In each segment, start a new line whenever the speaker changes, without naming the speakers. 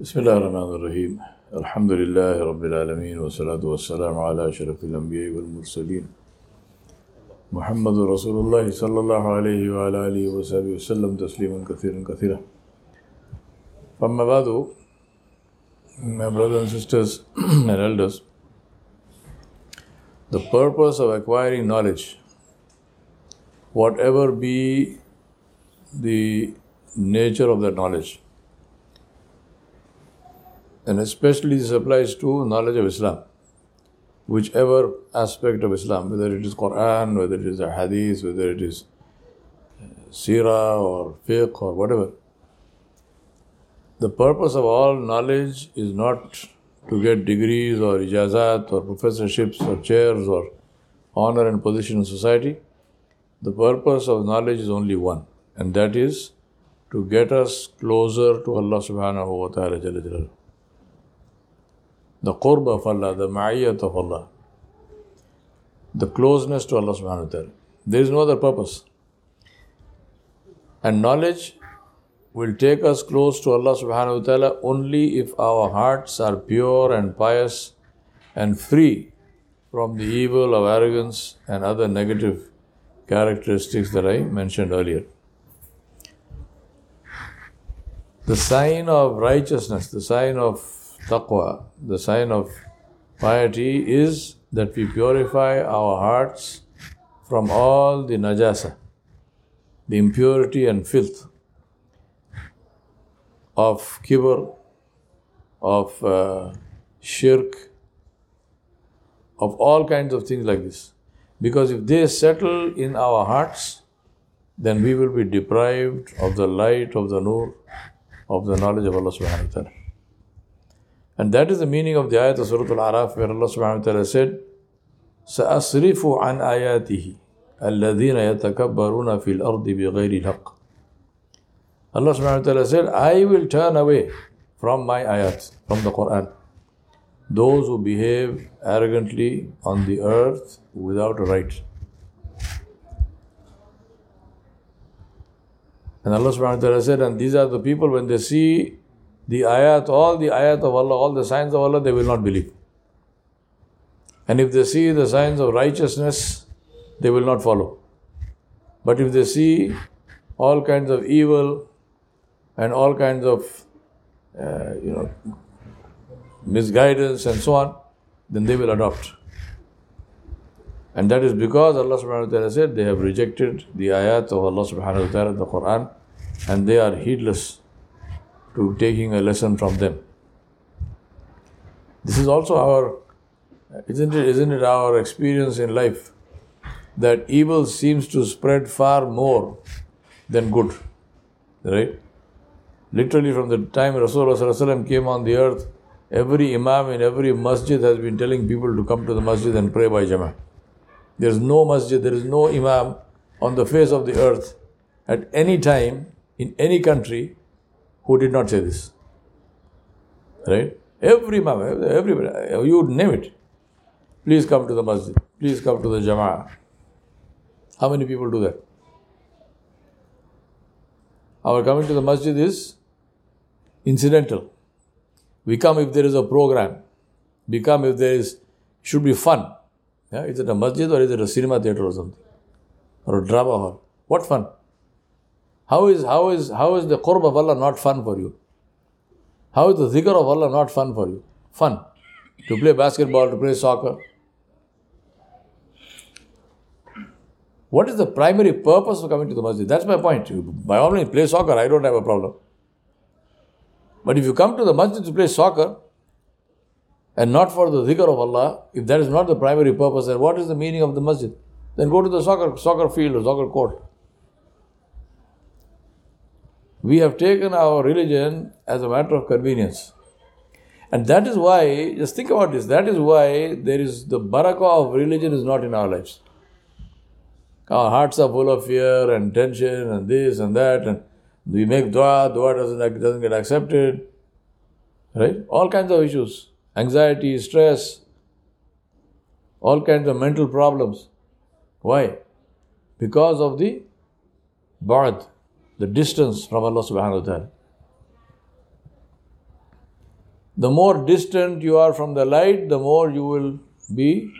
بسم الله الرحمن الرحيم. الحمد لله رب العالمين والصلاة والسلام على أشرف الأنبياء والمرسلين. محمد رسول الله صلى الله عليه وعلى آله وصحبه وسلم تسليما كثيرا كثيرا. فما بعد my brothers and sisters and elders the purpose of acquiring knowledge whatever be the nature of that knowledge and especially this applies to knowledge of Islam. Whichever aspect of Islam, whether it is Quran, whether it is a Hadith, whether it is uh, Sirah or Fiqh or whatever. The purpose of all knowledge is not to get degrees or ijazat or professorships or chairs or honor and position in society. The purpose of knowledge is only one, and that is to get us closer to Allah subhanahu wa ta'ala. The qurb of Allah, the ma'iyat of Allah, the closeness to Allah subhanahu wa ta'ala. There is no other purpose. And knowledge will take us close to Allah subhanahu wa ta'ala only if our hearts are pure and pious and free from the evil of arrogance and other negative characteristics that I mentioned earlier. The sign of righteousness, the sign of taqwa, the sign of piety, is that we purify our hearts from all the najasa, the impurity and filth of kibr, of uh, shirk, of all kinds of things like this. Because if they settle in our hearts, then we will be deprived of the light of the nur, of the knowledge of Allah subhanahu wa ta'ala. And that is the meaning of the ayat of Surah Al-Araf where Allah subhanahu wa ta'ala said, سَأَصْرِفُ عَنْ آيَاتِهِ الَّذِينَ يَتَكَبَّرُونَ فِي الْأَرْضِ بِغَيْرِ الْحَقِّ Allah subhanahu wa ta'ala said, I will turn away from my ayat, from the Quran, those who behave arrogantly on the earth without a right. And Allah subhanahu wa ta'ala said, and these are the people when they see the ayat, all the ayat of Allah, all the signs of Allah, they will not believe. And if they see the signs of righteousness, they will not follow. But if they see all kinds of evil and all kinds of, uh, you know, misguidance and so on, then they will adopt. And that is because Allah subhanahu wa ta'ala said they have rejected the ayat of Allah subhanahu wa ta'ala, the Quran, and they are heedless to taking a lesson from them. This is also our, isn't it, isn't it our experience in life that evil seems to spread far more than good, right? Literally, from the time Rasulullah came on the earth, every imam in every masjid has been telling people to come to the masjid and pray by Jama'ah. There is no masjid, there is no imam on the face of the earth at any time in any country who did not say this. Right? Every imam, everybody, you would name it. Please come to the masjid. Please come to the jama'ah. How many people do that? Our coming to the masjid is incidental. We come if there is a program. We come if there is, should be fun. Yeah? Is it a masjid or is it a cinema theatre or something? Or a drama hall? What fun? How is, how is, how is the qurb of Allah not fun for you? How is the zikr of Allah not fun for you? Fun. To play basketball, to play soccer. What is the primary purpose of coming to the masjid? That's my point. By all means, play soccer, I don't have a problem. But if you come to the masjid to play soccer, and not for the zikr of Allah, if that is not the primary purpose, then what is the meaning of the masjid? Then go to the soccer, soccer field or soccer court. We have taken our religion as a matter of convenience. And that is why, just think about this, that is why there is the barakah of religion is not in our lives. Our hearts are full of fear and tension and this and that, and we make dua, dua doesn't, doesn't get accepted. Right? All kinds of issues. Anxiety, stress, all kinds of mental problems. Why? Because of the ba'd, the distance from Allah subhanahu wa ta'ala. the more distant you are from the light, the more you will be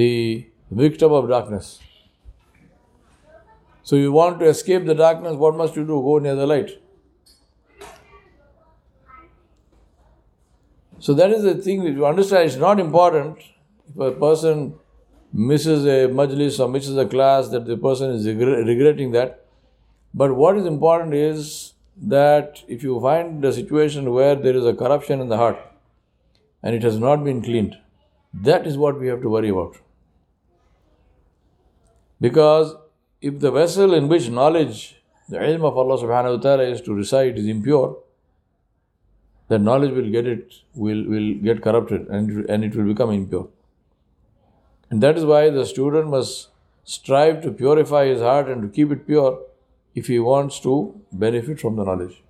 the victim of darkness. So, you want to escape the darkness, what must you do? Go near the light. So, that is the thing which you understand. It's not important if a person misses a majlis or misses a class that the person is regretting that. But what is important is that if you find a situation where there is a corruption in the heart and it has not been cleaned, that is what we have to worry about. Because if the vessel in which knowledge, the ilm of Allah subhanahu wa ta'ala is to reside is impure, then knowledge will get it, will, will get corrupted and, and it will become impure. And that is why the student must strive to purify his heart and to keep it pure if he wants to benefit from the knowledge.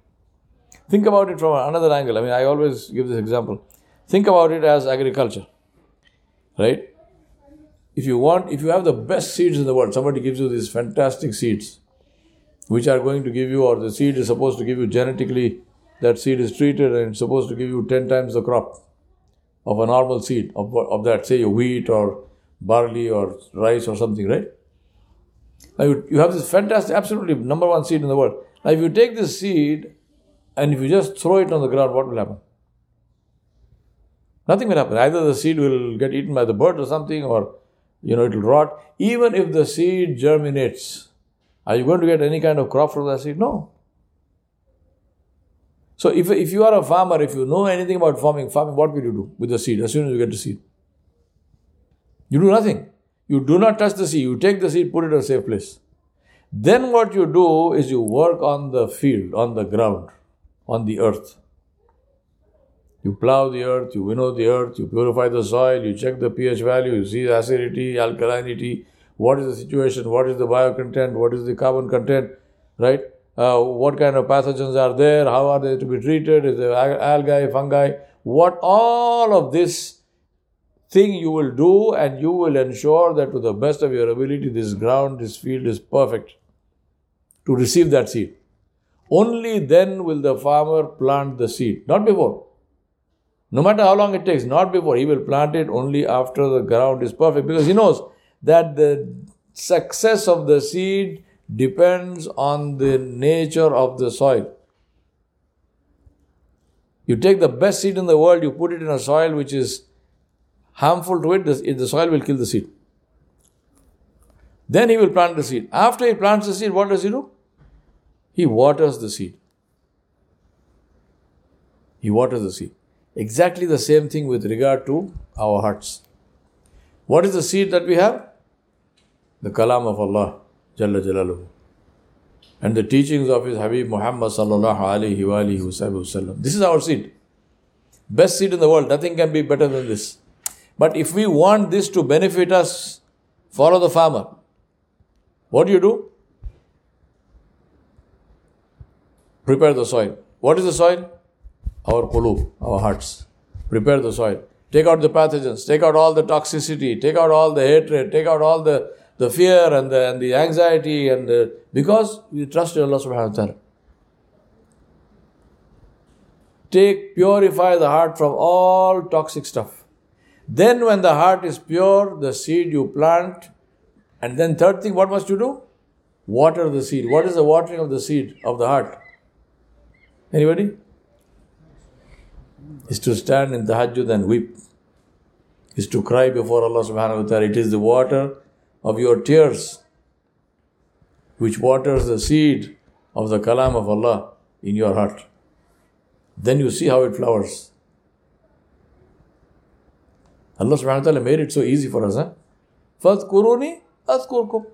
Think about it from another angle. I mean, I always give this example. Think about it as agriculture, right? If you want, if you have the best seeds in the world, somebody gives you these fantastic seeds, which are going to give you, or the seed is supposed to give you genetically, that seed is treated and it's supposed to give you 10 times the crop of a normal seed of, of that, say, wheat or barley or rice or something, right? Now you, you have this fantastic, absolutely number one seed in the world. Now, if you take this seed and if you just throw it on the ground, what will happen? Nothing will happen. Either the seed will get eaten by the bird or something, or you know it will rot. Even if the seed germinates, are you going to get any kind of crop from that seed? No. So if, if you are a farmer, if you know anything about farming, farming, what will you do with the seed as soon as you get the seed? You do nothing. You do not touch the seed. You take the seed, put it in a safe place. Then what you do is you work on the field, on the ground, on the earth. You plow the earth, you winnow the earth, you purify the soil, you check the pH value, you see acidity, alkalinity, what is the situation, what is the bio content, what is the carbon content, right? Uh, what kind of pathogens are there, how are they to be treated, is there algae, fungi, what all of this thing you will do and you will ensure that to the best of your ability this ground, this field is perfect to receive that seed. Only then will the farmer plant the seed, not before. No matter how long it takes, not before. He will plant it only after the ground is perfect because he knows that the success of the seed depends on the nature of the soil. You take the best seed in the world, you put it in a soil which is harmful to it, the, the soil will kill the seed. Then he will plant the seed. After he plants the seed, what does he do? He waters the seed. He waters the seed. Exactly the same thing with regard to our hearts. What is the seed that we have? The kalam of Allah, Jalla Jalaluhu. And the teachings of His Habib Muhammad sallallahu alayhi wa alayhi This is our seed. Best seed in the world. Nothing can be better than this. But if we want this to benefit us, follow the farmer. What do you do? Prepare the soil. What is the soil? Our qulub, our hearts. Prepare the soil. Take out the pathogens, take out all the toxicity, take out all the hatred, take out all the, the fear and the, and the anxiety, and the, because we trust in Allah subhanahu wa ta'ala. Take, purify the heart from all toxic stuff. Then, when the heart is pure, the seed you plant. And then, third thing, what must you do? Water the seed. What is the watering of the seed of the heart? Anybody? Is to stand in tahajjud and weep. Is to cry before Allah subhanahu wa ta'ala. It is the water of your tears which waters the seed of the kalam of Allah in your heart. Then you see how it flowers. Allah subhanahu wa ta'ala made it so easy for us. Huh? Fadhkuruni adhkurkum.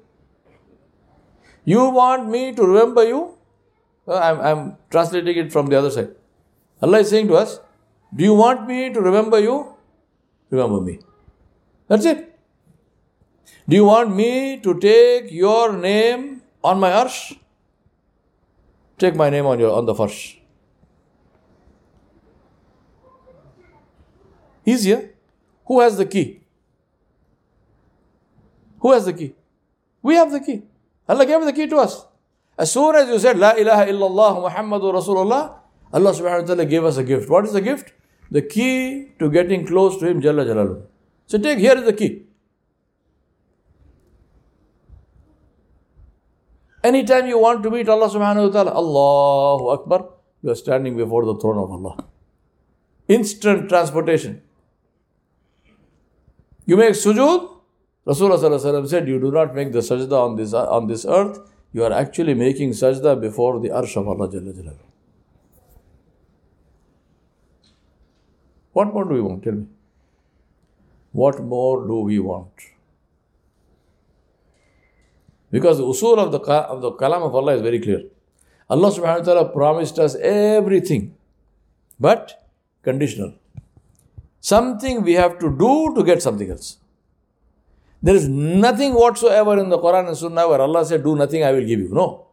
You want me to remember you? I'm, I'm translating it from the other side. Allah is saying to us, Do you want me to remember you? Remember me. That's it. Do you want me to take your name on my arsh? Take my name on your on the farsh. Easier. Who has the key? Who has the key? We have the key. Allah gave the key to us. As soon as you said, La ilaha illallah Muhammadur Rasulullah, Allah subhanahu wa ta'ala gave us a gift. What is the gift? the key to getting close to Him, Jalla Jalalu. So take, here is the key. Anytime you want to meet Allah subhanahu wa ta'ala, Allahu Akbar, you are standing before the throne of Allah. Instant transportation. You make sujood, Rasulullah said, You do not make the sajda on this, on this earth, you are actually making sajda before the arsh of Allah. Jalla What more do we want? Tell me. What more do we want? Because the usul of the, of the kalam of Allah is very clear. Allah subhanahu wa ta'ala promised us everything, but conditional. Something we have to do to get something else. There is nothing whatsoever in the Quran and Sunnah where Allah said, Do nothing, I will give you. No.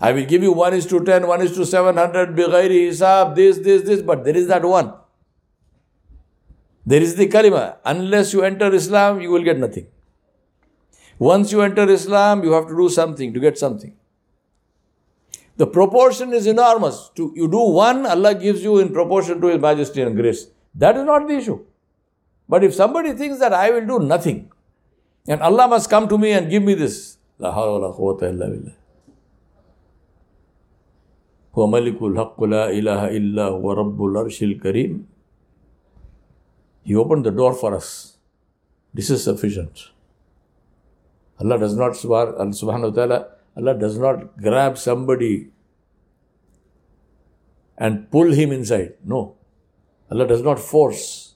I will give you 1 is to 10, 1 is to 700, bighairi hisab, this, this, this, but there is that one. There is the kalima. Unless you enter Islam, you will get nothing. Once you enter Islam, you have to do something to get something. The proportion is enormous. To, you do one, Allah gives you in proportion to His majesty and grace. That is not the issue. But if somebody thinks that I will do nothing, and Allah must come to me and give me this, La hawla quwwata illa billah. هو ملك الحق لا إله إلا هو رب العرش الكريم He opened the door for us. This is sufficient. Allah does not, subhanahu wa ta'ala, Allah does not grab somebody and pull him inside. No. Allah does not force.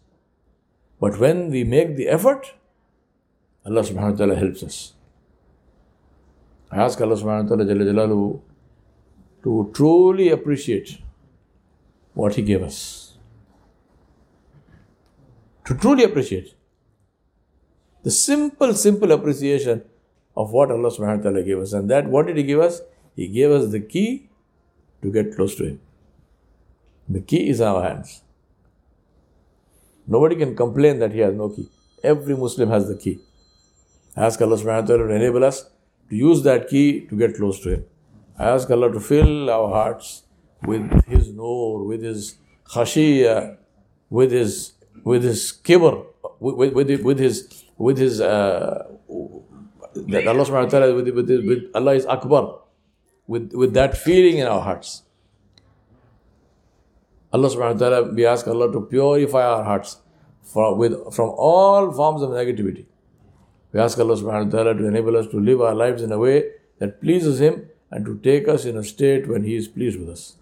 But when we make the effort, Allah subhanahu wa ta'ala helps us. I ask Allah subhanahu wa ta'ala to truly appreciate what He gave us. To truly appreciate. The simple, simple appreciation of what Allah subhanahu wa ta'ala gave us. And that, what did He give us? He gave us the key to get close to Him. The key is our hands. Nobody can complain that he has no key. Every Muslim has the key. ask Allah subhanahu wa ta'ala to enable us to use that key to get close to Him. I ask Allah to fill our hearts with His nur, with His khashiyah, with His with His kibr, with, with, with His with His uh, that Allah subhanahu wa ta'ala with, with, with Allah is Akbar, with, with that feeling in our hearts. Allah subhanahu wa ta'ala, we ask Allah to purify our hearts from, with, from all forms of negativity. We ask Allah subhanahu wa ta'ala to enable us to live our lives in a way that pleases Him and to take us in a state when He is pleased with us.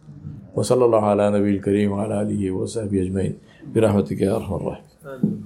وصلى الله على نبي الكريم وعلى آله وصحبه أجمعين برحمتك يا أرحم الراحمين